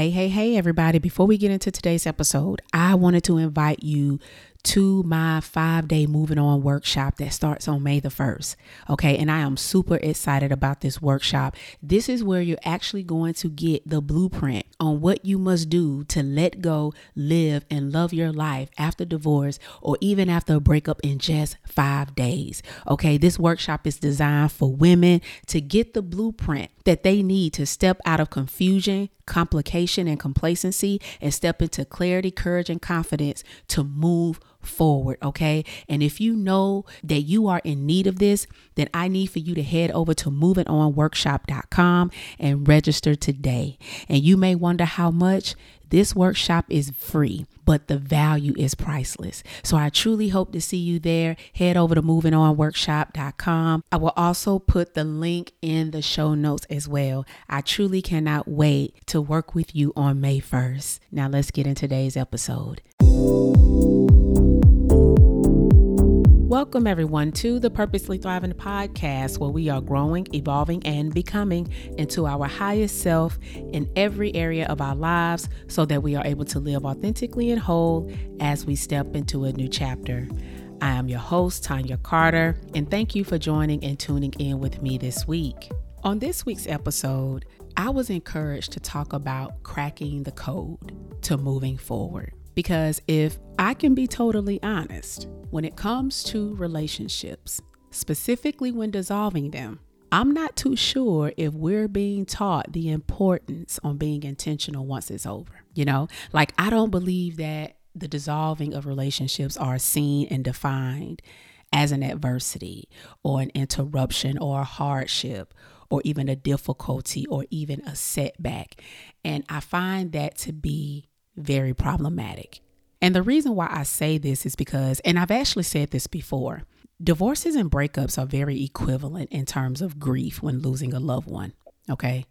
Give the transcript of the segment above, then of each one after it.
Hey, hey, hey, everybody. Before we get into today's episode, I wanted to invite you to my five day moving on workshop that starts on May the 1st. Okay. And I am super excited about this workshop. This is where you're actually going to get the blueprint on what you must do to let go, live, and love your life after divorce or even after a breakup in just five days. Okay. This workshop is designed for women to get the blueprint that they need to step out of confusion, complication, and complacency and step into clarity, courage, and confidence to move forward. Okay. And if you know that you are in need of this, then I need for you to head over to movingonworkshop.com and register today. And you may wonder how much. This workshop is free, but the value is priceless. So I truly hope to see you there. Head over to movingonworkshop.com. I will also put the link in the show notes as well. I truly cannot wait to work with you on May 1st. Now let's get in today's episode. Welcome, everyone, to the Purposely Thriving podcast, where we are growing, evolving, and becoming into our highest self in every area of our lives so that we are able to live authentically and whole as we step into a new chapter. I am your host, Tonya Carter, and thank you for joining and tuning in with me this week. On this week's episode, I was encouraged to talk about cracking the code to moving forward. Because if I can be totally honest, when it comes to relationships, specifically when dissolving them, I'm not too sure if we're being taught the importance on being intentional once it's over. You know, like I don't believe that the dissolving of relationships are seen and defined as an adversity or an interruption or a hardship or even a difficulty or even a setback. And I find that to be very problematic. And the reason why I say this is because, and I've actually said this before, divorces and breakups are very equivalent in terms of grief when losing a loved one. Okay.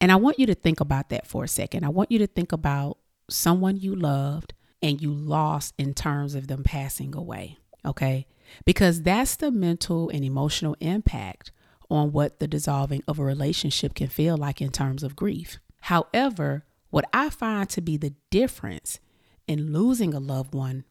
And I want you to think about that for a second. I want you to think about someone you loved and you lost in terms of them passing away. Okay. Because that's the mental and emotional impact on what the dissolving of a relationship can feel like in terms of grief. However, what I find to be the difference in losing a loved one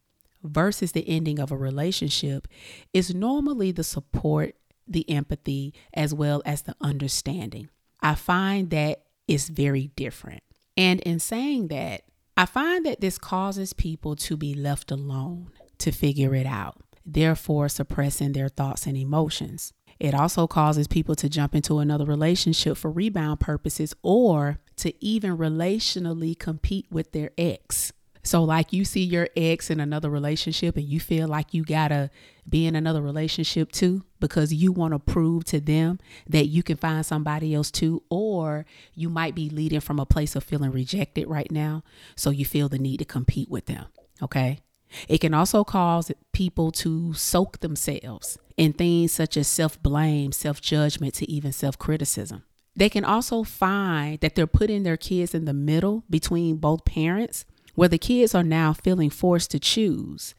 versus the ending of a relationship is normally the support, the empathy, as well as the understanding. I find that it's very different. And in saying that, I find that this causes people to be left alone to figure it out, therefore suppressing their thoughts and emotions. It also causes people to jump into another relationship for rebound purposes or to even relationally compete with their ex. So, like you see your ex in another relationship and you feel like you gotta be in another relationship too because you want to prove to them that you can find somebody else too, or you might be leading from a place of feeling rejected right now. So, you feel the need to compete with them. Okay. It can also cause people to soak themselves in things such as self blame, self judgment, to even self criticism. They can also find that they're putting their kids in the middle between both parents where the kids are now feeling forced to choose.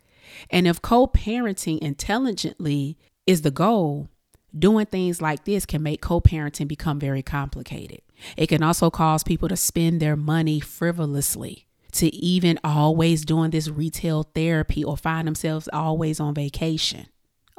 And if co parenting intelligently is the goal, doing things like this can make co parenting become very complicated. It can also cause people to spend their money frivolously, to even always doing this retail therapy or find themselves always on vacation.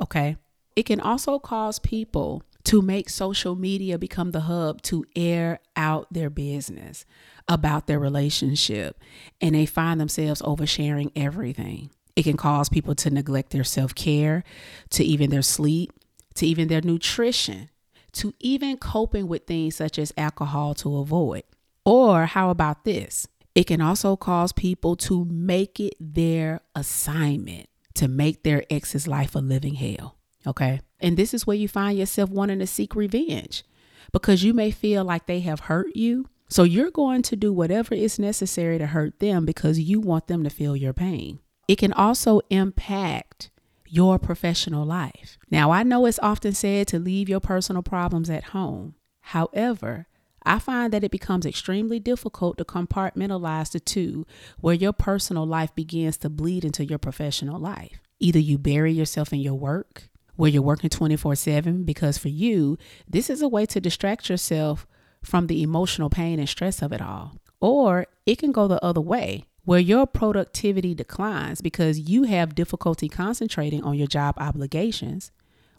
Okay. It can also cause people to make social media become the hub to air out their business about their relationship and they find themselves oversharing everything. It can cause people to neglect their self care, to even their sleep, to even their nutrition, to even coping with things such as alcohol to avoid. Or how about this? It can also cause people to make it their assignment to make their ex's life a living hell. Okay. And this is where you find yourself wanting to seek revenge because you may feel like they have hurt you so you're going to do whatever is necessary to hurt them because you want them to feel your pain. It can also impact your professional life. Now, I know it's often said to leave your personal problems at home. However, I find that it becomes extremely difficult to compartmentalize the two where your personal life begins to bleed into your professional life. Either you bury yourself in your work, where you're working 24 7, because for you, this is a way to distract yourself from the emotional pain and stress of it all. Or it can go the other way where your productivity declines because you have difficulty concentrating on your job obligations,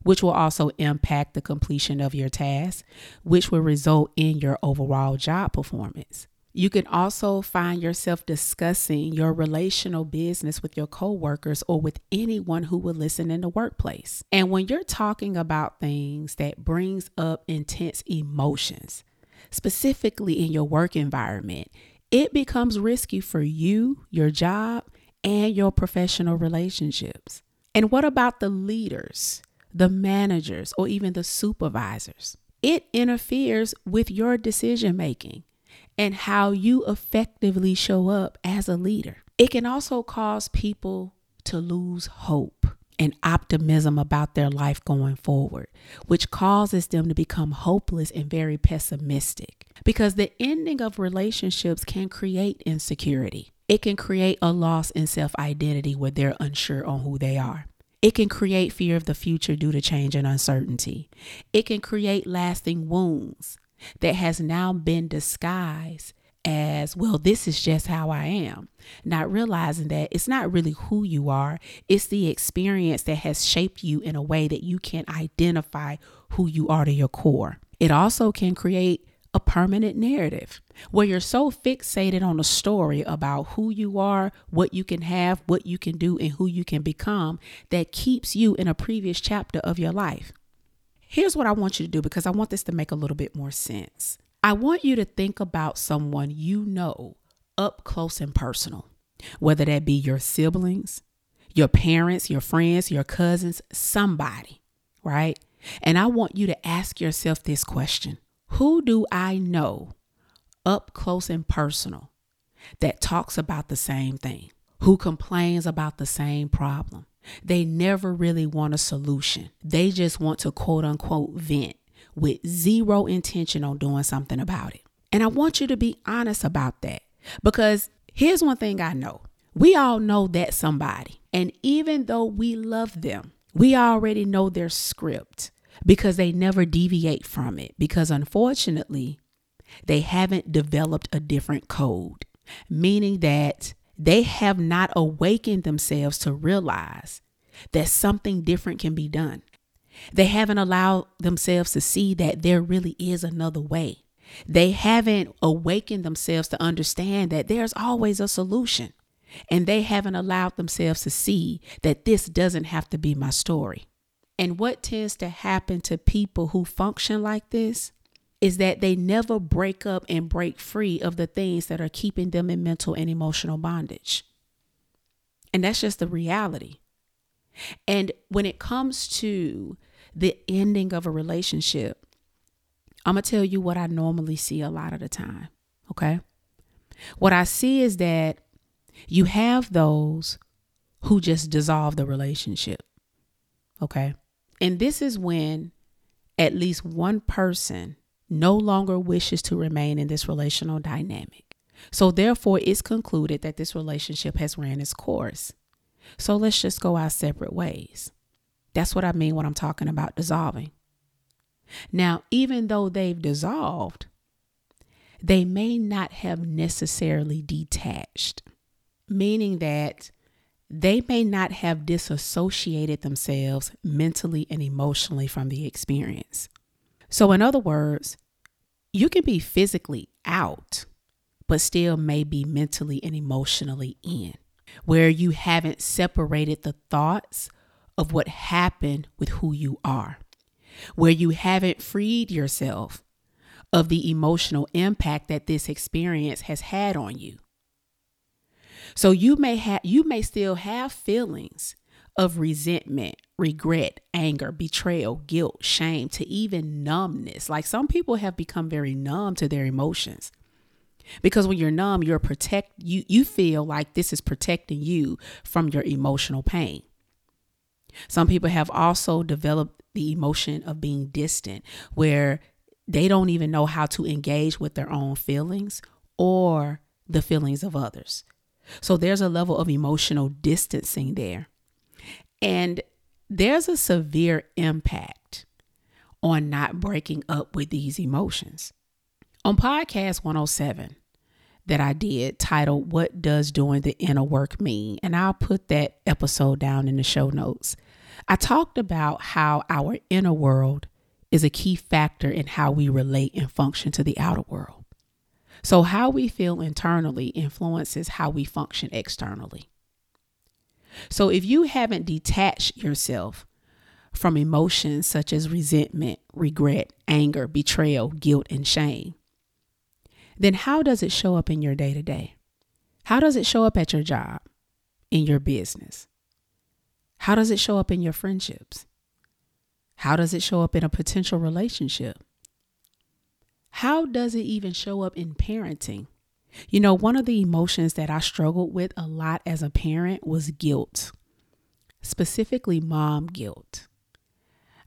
which will also impact the completion of your task, which will result in your overall job performance. You can also find yourself discussing your relational business with your coworkers or with anyone who will listen in the workplace. And when you're talking about things that brings up intense emotions, specifically in your work environment, it becomes risky for you, your job, and your professional relationships. And what about the leaders, the managers, or even the supervisors? It interferes with your decision making and how you effectively show up as a leader. It can also cause people to lose hope and optimism about their life going forward, which causes them to become hopeless and very pessimistic. Because the ending of relationships can create insecurity. It can create a loss in self identity where they're unsure on who they are. It can create fear of the future due to change and uncertainty. It can create lasting wounds that has now been disguised as well this is just how i am. Not realizing that it's not really who you are. It's the experience that has shaped you in a way that you can't identify who you are to your core. It also can create a permanent narrative where you're so fixated on a story about who you are, what you can have, what you can do, and who you can become that keeps you in a previous chapter of your life. Here's what I want you to do because I want this to make a little bit more sense. I want you to think about someone you know up close and personal, whether that be your siblings, your parents, your friends, your cousins, somebody, right? And I want you to ask yourself this question Who do I know up close and personal that talks about the same thing? Who complains about the same problem? They never really want a solution. They just want to quote unquote vent with zero intention on doing something about it. And I want you to be honest about that because here's one thing I know we all know that somebody. And even though we love them, we already know their script because they never deviate from it. Because unfortunately, they haven't developed a different code, meaning that they have not awakened themselves to realize that something different can be done. They haven't allowed themselves to see that there really is another way. They haven't awakened themselves to understand that there's always a solution. And they haven't allowed themselves to see that this doesn't have to be my story. And what tends to happen to people who function like this is that they never break up and break free of the things that are keeping them in mental and emotional bondage. And that's just the reality. And when it comes to the ending of a relationship, I'm going to tell you what I normally see a lot of the time. Okay. What I see is that you have those who just dissolve the relationship. Okay. And this is when at least one person no longer wishes to remain in this relational dynamic. So, therefore, it's concluded that this relationship has ran its course. So, let's just go our separate ways. That's what I mean when I'm talking about dissolving. Now, even though they've dissolved, they may not have necessarily detached, meaning that they may not have disassociated themselves mentally and emotionally from the experience. So, in other words, you can be physically out, but still may be mentally and emotionally in, where you haven't separated the thoughts of what happened with who you are, where you haven't freed yourself of the emotional impact that this experience has had on you. So you may have you may still have feelings of resentment, regret, anger, betrayal, guilt, shame, to even numbness. Like some people have become very numb to their emotions. Because when you're numb, you're protect you you feel like this is protecting you from your emotional pain. Some people have also developed the emotion of being distant where they don't even know how to engage with their own feelings or the feelings of others. So there's a level of emotional distancing there. And there's a severe impact on not breaking up with these emotions. On podcast 107, that I did titled What Does Doing the Inner Work Mean? And I'll put that episode down in the show notes. I talked about how our inner world is a key factor in how we relate and function to the outer world. So, how we feel internally influences how we function externally. So, if you haven't detached yourself from emotions such as resentment, regret, anger, betrayal, guilt, and shame, then how does it show up in your day to day? How does it show up at your job, in your business? How does it show up in your friendships? How does it show up in a potential relationship? How does it even show up in parenting? You know, one of the emotions that I struggled with a lot as a parent was guilt, specifically mom guilt.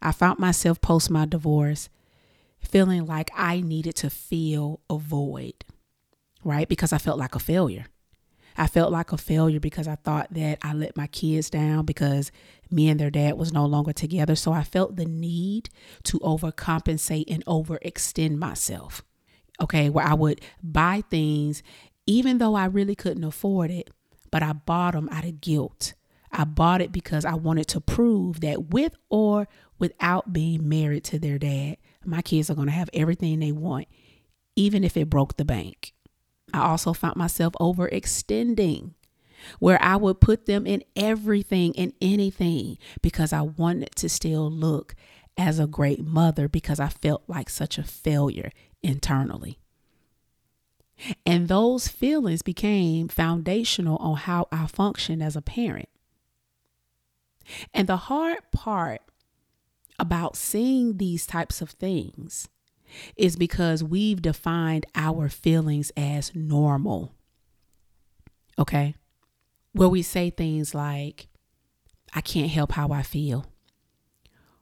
I found myself post my divorce feeling like I needed to fill a void, right? Because I felt like a failure. I felt like a failure because I thought that I let my kids down because me and their dad was no longer together. So I felt the need to overcompensate and overextend myself. Okay, where I would buy things even though I really couldn't afford it, but I bought them out of guilt. I bought it because I wanted to prove that with or without being married to their dad, my kids are going to have everything they want, even if it broke the bank. I also found myself overextending where I would put them in everything and anything because I wanted to still look as a great mother because I felt like such a failure internally. And those feelings became foundational on how I function as a parent. And the hard part about seeing these types of things is because we've defined our feelings as normal. Okay? Where we say things like, I can't help how I feel,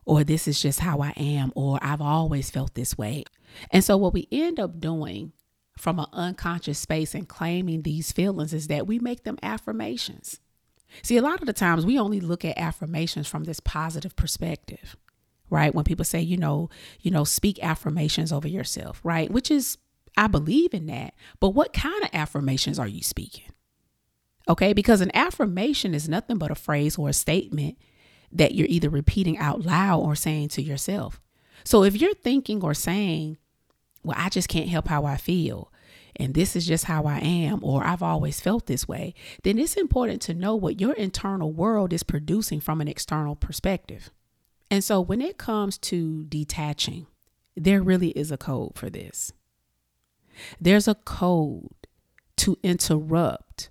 or this is just how I am, or I've always felt this way. And so, what we end up doing from an unconscious space and claiming these feelings is that we make them affirmations. See, a lot of the times we only look at affirmations from this positive perspective right? When people say, you know, you know, speak affirmations over yourself, right? Which is I believe in that. But what kind of affirmations are you speaking? Okay? Because an affirmation is nothing but a phrase or a statement that you're either repeating out loud or saying to yourself. So if you're thinking or saying, well, I just can't help how I feel, and this is just how I am, or I've always felt this way, then it's important to know what your internal world is producing from an external perspective. And so when it comes to detaching, there really is a code for this. There's a code to interrupt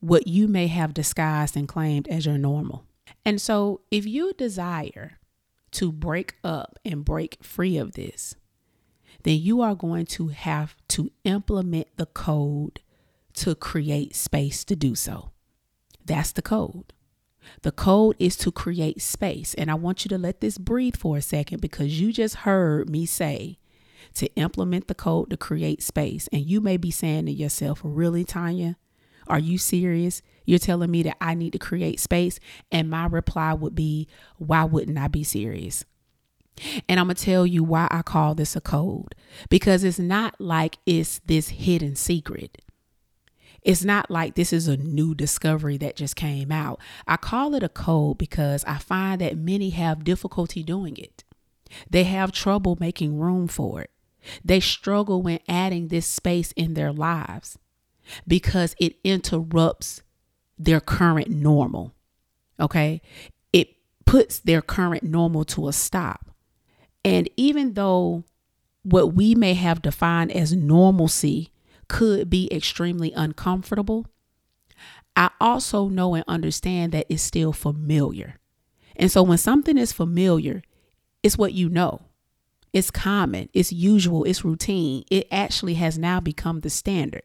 what you may have disguised and claimed as your normal. And so if you desire to break up and break free of this, then you are going to have to implement the code to create space to do so. That's the code. The code is to create space. And I want you to let this breathe for a second because you just heard me say to implement the code to create space. And you may be saying to yourself, Really, Tonya? Are you serious? You're telling me that I need to create space? And my reply would be, Why wouldn't I be serious? And I'm going to tell you why I call this a code because it's not like it's this hidden secret. It's not like this is a new discovery that just came out. I call it a code because I find that many have difficulty doing it. They have trouble making room for it. They struggle when adding this space in their lives because it interrupts their current normal. Okay. It puts their current normal to a stop. And even though what we may have defined as normalcy could be extremely uncomfortable, I also know and understand that it's still familiar. And so when something is familiar, it's what you know. It's common, it's usual, it's routine. It actually has now become the standard.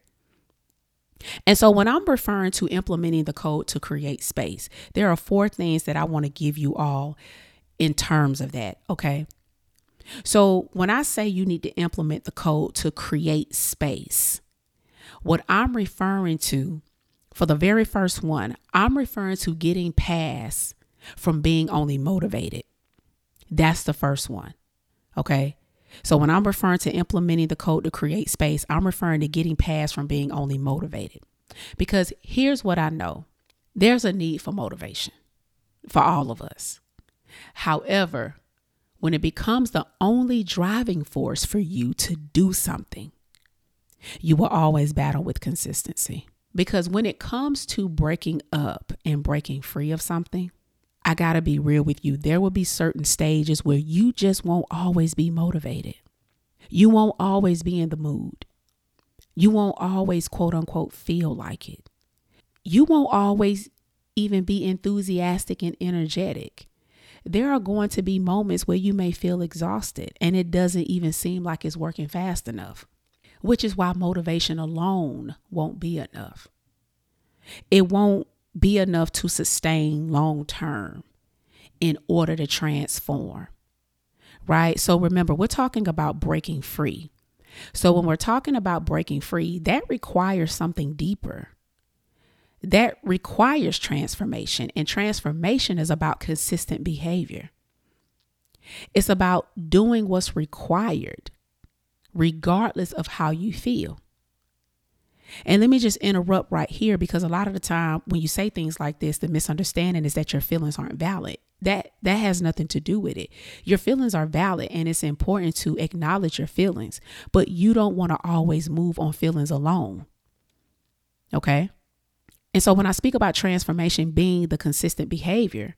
And so when I'm referring to implementing the code to create space, there are four things that I want to give you all in terms of that, okay? So when I say you need to implement the code to create space, what I'm referring to for the very first one, I'm referring to getting past from being only motivated. That's the first one. Okay. So when I'm referring to implementing the code to create space, I'm referring to getting past from being only motivated. Because here's what I know there's a need for motivation for all of us. However, when it becomes the only driving force for you to do something, you will always battle with consistency. Because when it comes to breaking up and breaking free of something, I got to be real with you. There will be certain stages where you just won't always be motivated. You won't always be in the mood. You won't always, quote unquote, feel like it. You won't always even be enthusiastic and energetic. There are going to be moments where you may feel exhausted and it doesn't even seem like it's working fast enough, which is why motivation alone won't be enough. It won't be enough to sustain long term in order to transform. Right? So remember, we're talking about breaking free. So when we're talking about breaking free, that requires something deeper. That requires transformation, and transformation is about consistent behavior. It's about doing what's required, regardless of how you feel. And let me just interrupt right here because a lot of the time when you say things like this, the misunderstanding is that your feelings aren't valid. That that has nothing to do with it. Your feelings are valid and it's important to acknowledge your feelings, but you don't want to always move on feelings alone. Okay? And so when I speak about transformation being the consistent behavior,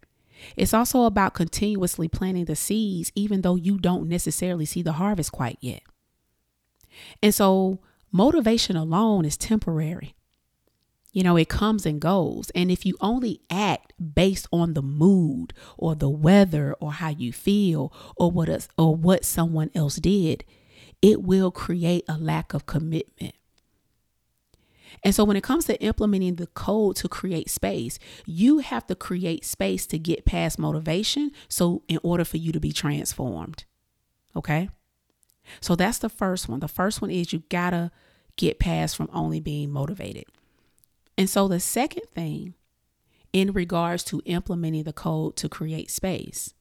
it's also about continuously planting the seeds even though you don't necessarily see the harvest quite yet. And so Motivation alone is temporary. You know, it comes and goes. And if you only act based on the mood or the weather or how you feel or what or what someone else did, it will create a lack of commitment. And so when it comes to implementing the code to create space, you have to create space to get past motivation so in order for you to be transformed. Okay? So that's the first one. The first one is you gotta get past from only being motivated. And so the second thing in regards to implementing the code to create space,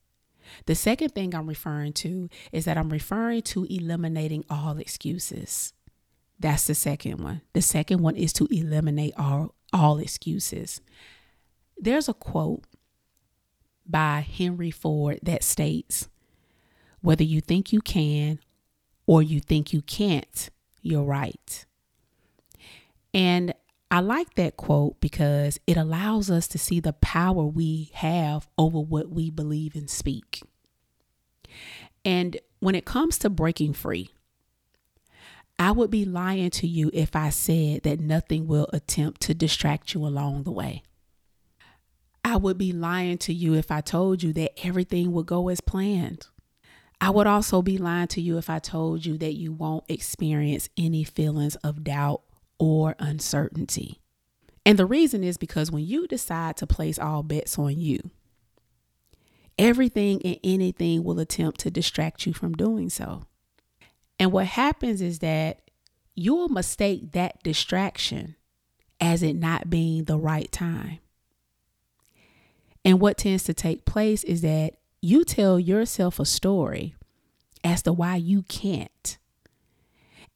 the second thing I'm referring to is that I'm referring to eliminating all excuses. That's the second one. The second one is to eliminate all, all excuses. There's a quote by Henry Ford that states, Whether you think you can or you think you can't, you're right. And I like that quote because it allows us to see the power we have over what we believe and speak. And when it comes to breaking free, I would be lying to you if I said that nothing will attempt to distract you along the way. I would be lying to you if I told you that everything would go as planned. I would also be lying to you if I told you that you won't experience any feelings of doubt or uncertainty. And the reason is because when you decide to place all bets on you, everything and anything will attempt to distract you from doing so. And what happens is that you'll mistake that distraction as it not being the right time. And what tends to take place is that you tell yourself a story as to why you can't.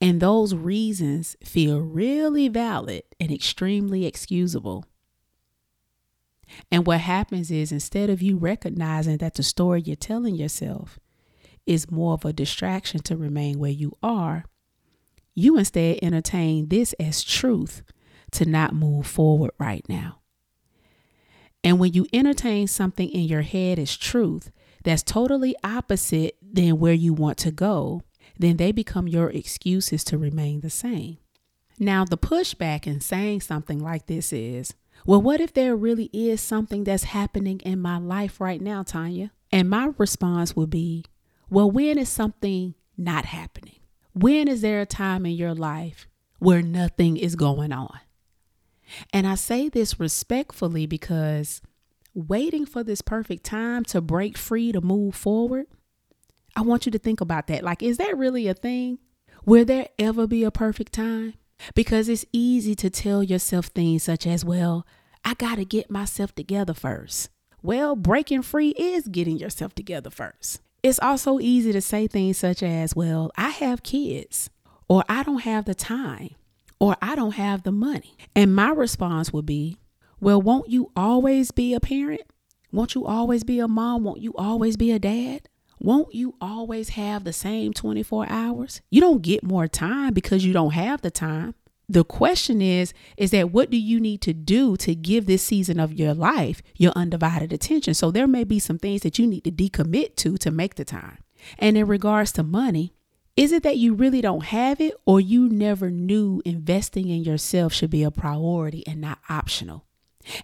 And those reasons feel really valid and extremely excusable. And what happens is instead of you recognizing that the story you're telling yourself is more of a distraction to remain where you are, you instead entertain this as truth to not move forward right now. And when you entertain something in your head as truth that's totally opposite than where you want to go, then they become your excuses to remain the same. Now, the pushback in saying something like this is, well, what if there really is something that's happening in my life right now, Tonya? And my response would be, well, when is something not happening? When is there a time in your life where nothing is going on? And I say this respectfully because waiting for this perfect time to break free to move forward, I want you to think about that. Like, is that really a thing? Will there ever be a perfect time? Because it's easy to tell yourself things such as, well, I got to get myself together first. Well, breaking free is getting yourself together first. It's also easy to say things such as, well, I have kids, or I don't have the time, or I don't have the money. And my response would be, well, won't you always be a parent? Won't you always be a mom? Won't you always be a dad? Won't you always have the same 24 hours? You don't get more time because you don't have the time. The question is is that what do you need to do to give this season of your life your undivided attention? So there may be some things that you need to decommit to to make the time. And in regards to money, is it that you really don't have it or you never knew investing in yourself should be a priority and not optional?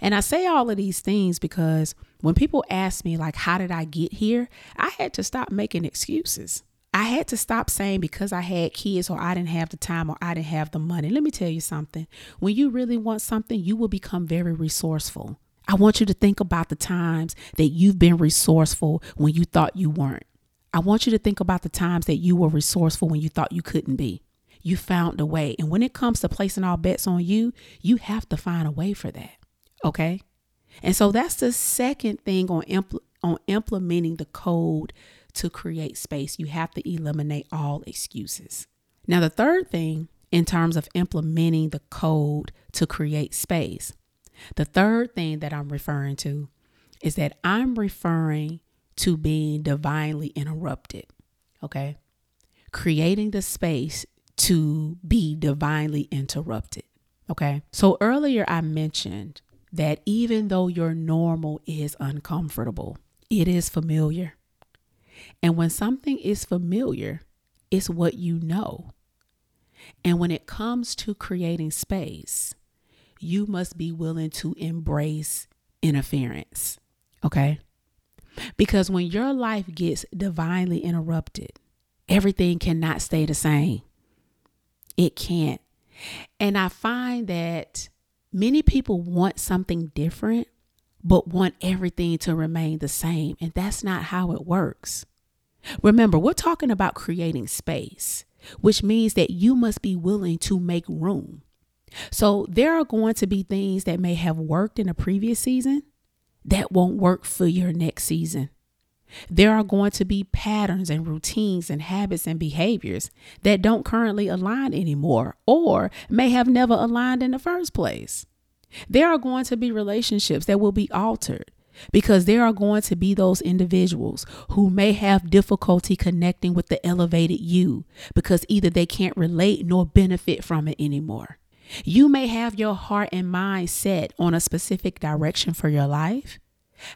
And I say all of these things because when people ask me, like, how did I get here? I had to stop making excuses. I had to stop saying because I had kids or I didn't have the time or I didn't have the money. Let me tell you something. When you really want something, you will become very resourceful. I want you to think about the times that you've been resourceful when you thought you weren't. I want you to think about the times that you were resourceful when you thought you couldn't be. You found a way. And when it comes to placing all bets on you, you have to find a way for that. Okay? And so that's the second thing on impl- on implementing the code to create space. You have to eliminate all excuses. Now, the third thing in terms of implementing the code to create space, the third thing that I'm referring to is that I'm referring to being divinely interrupted. Okay. Creating the space to be divinely interrupted. Okay. So earlier I mentioned that even though your normal is uncomfortable, it is familiar. And when something is familiar, it's what you know. And when it comes to creating space, you must be willing to embrace interference. Okay? Because when your life gets divinely interrupted, everything cannot stay the same. It can't. And I find that many people want something different, but want everything to remain the same. And that's not how it works. Remember, we're talking about creating space, which means that you must be willing to make room. So there are going to be things that may have worked in a previous season that won't work for your next season. There are going to be patterns and routines and habits and behaviors that don't currently align anymore or may have never aligned in the first place. There are going to be relationships that will be altered because there are going to be those individuals who may have difficulty connecting with the elevated you because either they can't relate nor benefit from it anymore. You may have your heart and mind set on a specific direction for your life.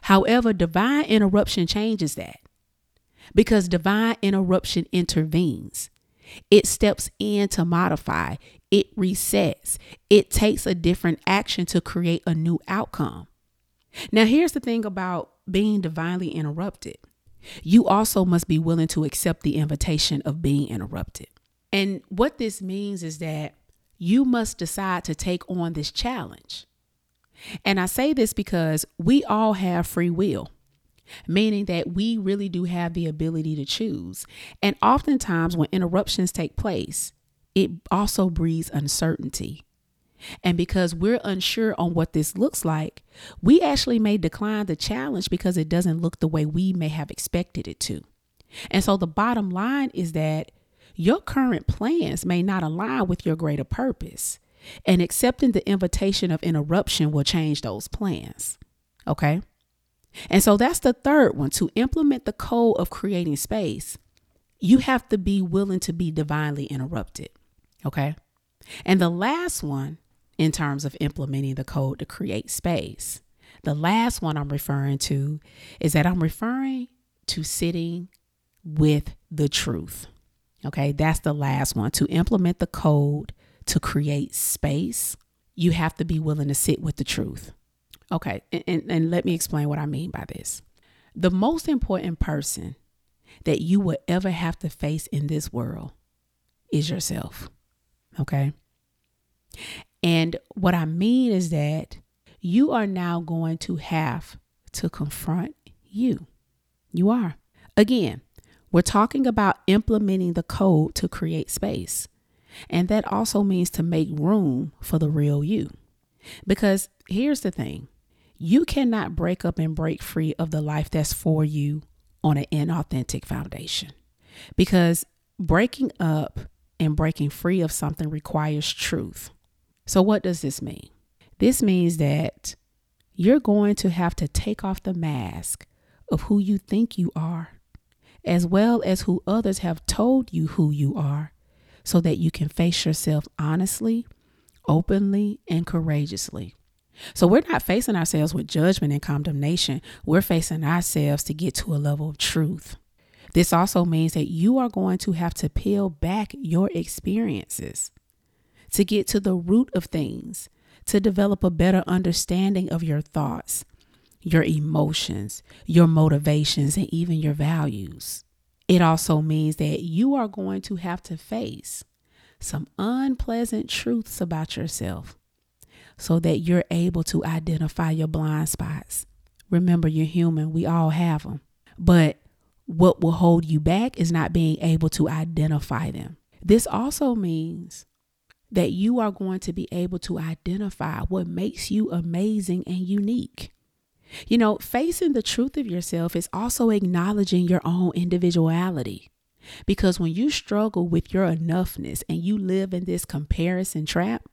However, divine interruption changes that because divine interruption intervenes. It steps in to modify, it resets, it takes a different action to create a new outcome. Now, here's the thing about being divinely interrupted you also must be willing to accept the invitation of being interrupted. And what this means is that you must decide to take on this challenge. And I say this because we all have free will, meaning that we really do have the ability to choose. And oftentimes, when interruptions take place, it also breeds uncertainty. And because we're unsure on what this looks like, we actually may decline the challenge because it doesn't look the way we may have expected it to. And so the bottom line is that your current plans may not align with your greater purpose. And accepting the invitation of interruption will change those plans. Okay? And so that's the third one to implement the code of creating space. You have to be willing to be divinely interrupted. Okay? And the last one, in terms of implementing the code to create space, the last one I'm referring to is that I'm referring to sitting with the truth. Okay, that's the last one. To implement the code to create space, you have to be willing to sit with the truth. Okay, and, and, and let me explain what I mean by this. The most important person that you will ever have to face in this world is yourself. Okay. And what I mean is that you are now going to have to confront you. You are. Again, we're talking about implementing the code to create space. And that also means to make room for the real you. Because here's the thing you cannot break up and break free of the life that's for you on an inauthentic foundation. Because breaking up and breaking free of something requires truth. So, what does this mean? This means that you're going to have to take off the mask of who you think you are, as well as who others have told you who you are, so that you can face yourself honestly, openly, and courageously. So we're not facing ourselves with judgment and condemnation. We're facing ourselves to get to a level of truth. This also means that you are going to have to peel back your experiences to get to the root of things, to develop a better understanding of your thoughts, your emotions, your motivations, and even your values. It also means that you are going to have to face some unpleasant truths about yourself so that you're able to identify your blind spots. Remember, you're human, we all have them. But what will hold you back is not being able to identify them. This also means that you are going to be able to identify what makes you amazing and unique. You know, facing the truth of yourself is also acknowledging your own individuality. Because when you struggle with your enoughness and you live in this comparison trap,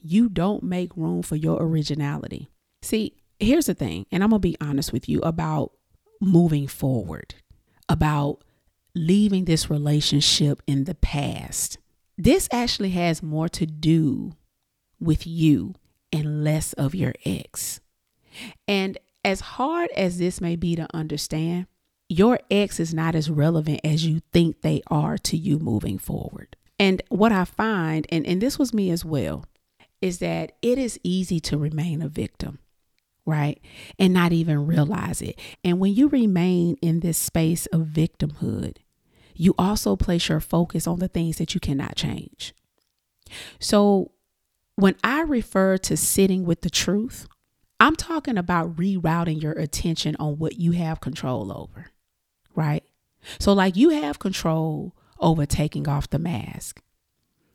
you don't make room for your originality. See, here's the thing, and I'm going to be honest with you about moving forward, about leaving this relationship in the past. This actually has more to do with you and less of your ex. And as hard as this may be to understand, your ex is not as relevant as you think they are to you moving forward. And what I find, and, and this was me as well, is that it is easy to remain a victim, right? And not even realize it. And when you remain in this space of victimhood, you also place your focus on the things that you cannot change. So when I refer to sitting with the truth, I'm talking about rerouting your attention on what you have control over, right? So, like, you have control over taking off the mask,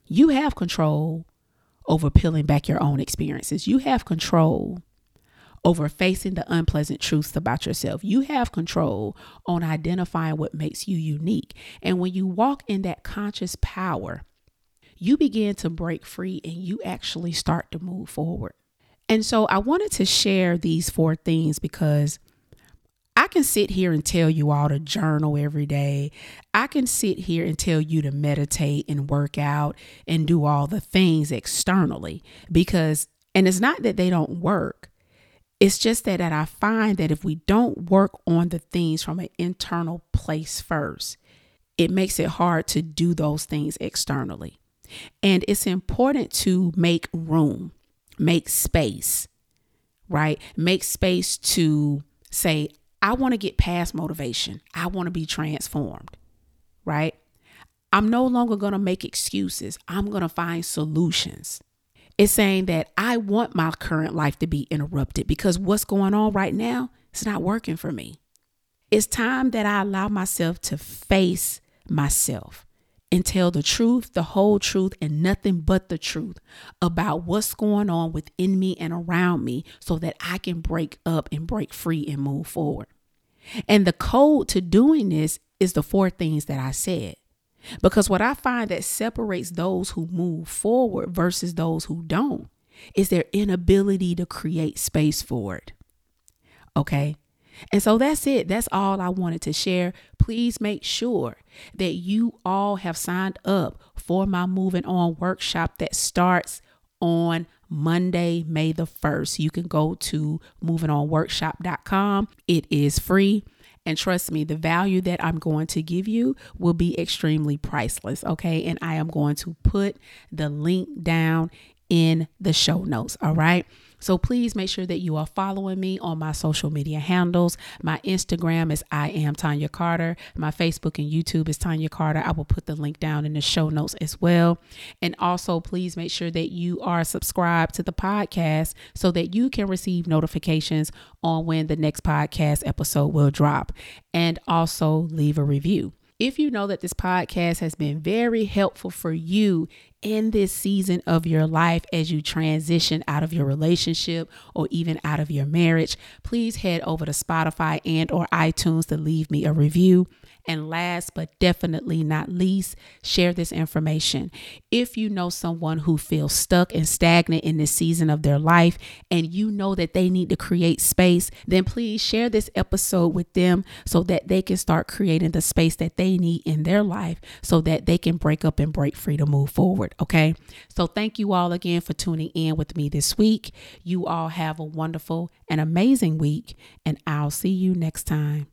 you have control over peeling back your own experiences. You have control over facing the unpleasant truths about yourself. You have control on identifying what makes you unique. And when you walk in that conscious power, you begin to break free and you actually start to move forward. And so I wanted to share these four things because I can sit here and tell you all to journal every day. I can sit here and tell you to meditate and work out and do all the things externally because, and it's not that they don't work. It's just that, that I find that if we don't work on the things from an internal place first, it makes it hard to do those things externally. And it's important to make room, make space, right? Make space to say, I want to get past motivation. I want to be transformed, right? I'm no longer going to make excuses. I'm going to find solutions. It's saying that I want my current life to be interrupted because what's going on right now is not working for me. It's time that I allow myself to face myself and tell the truth, the whole truth, and nothing but the truth about what's going on within me and around me so that I can break up and break free and move forward. And the code to doing this is the four things that I said. Because what I find that separates those who move forward versus those who don't is their inability to create space for it. Okay. And so that's it. That's all I wanted to share. Please make sure that you all have signed up for my Moving On workshop that starts on Monday, May the 1st. You can go to movingonworkshop.com. It is free. And trust me, the value that I'm going to give you will be extremely priceless. Okay. And I am going to put the link down in the show notes. All right. So please make sure that you are following me on my social media handles. My Instagram is I am Tonya Carter. My Facebook and YouTube is Tonya Carter. I will put the link down in the show notes as well. And also, please make sure that you are subscribed to the podcast so that you can receive notifications on when the next podcast episode will drop. And also, leave a review. If you know that this podcast has been very helpful for you in this season of your life as you transition out of your relationship or even out of your marriage, please head over to Spotify and or iTunes to leave me a review. And last but definitely not least, share this information. If you know someone who feels stuck and stagnant in this season of their life and you know that they need to create space, then please share this episode with them so that they can start creating the space that they need in their life so that they can break up and break free to move forward. Okay. So thank you all again for tuning in with me this week. You all have a wonderful and amazing week, and I'll see you next time.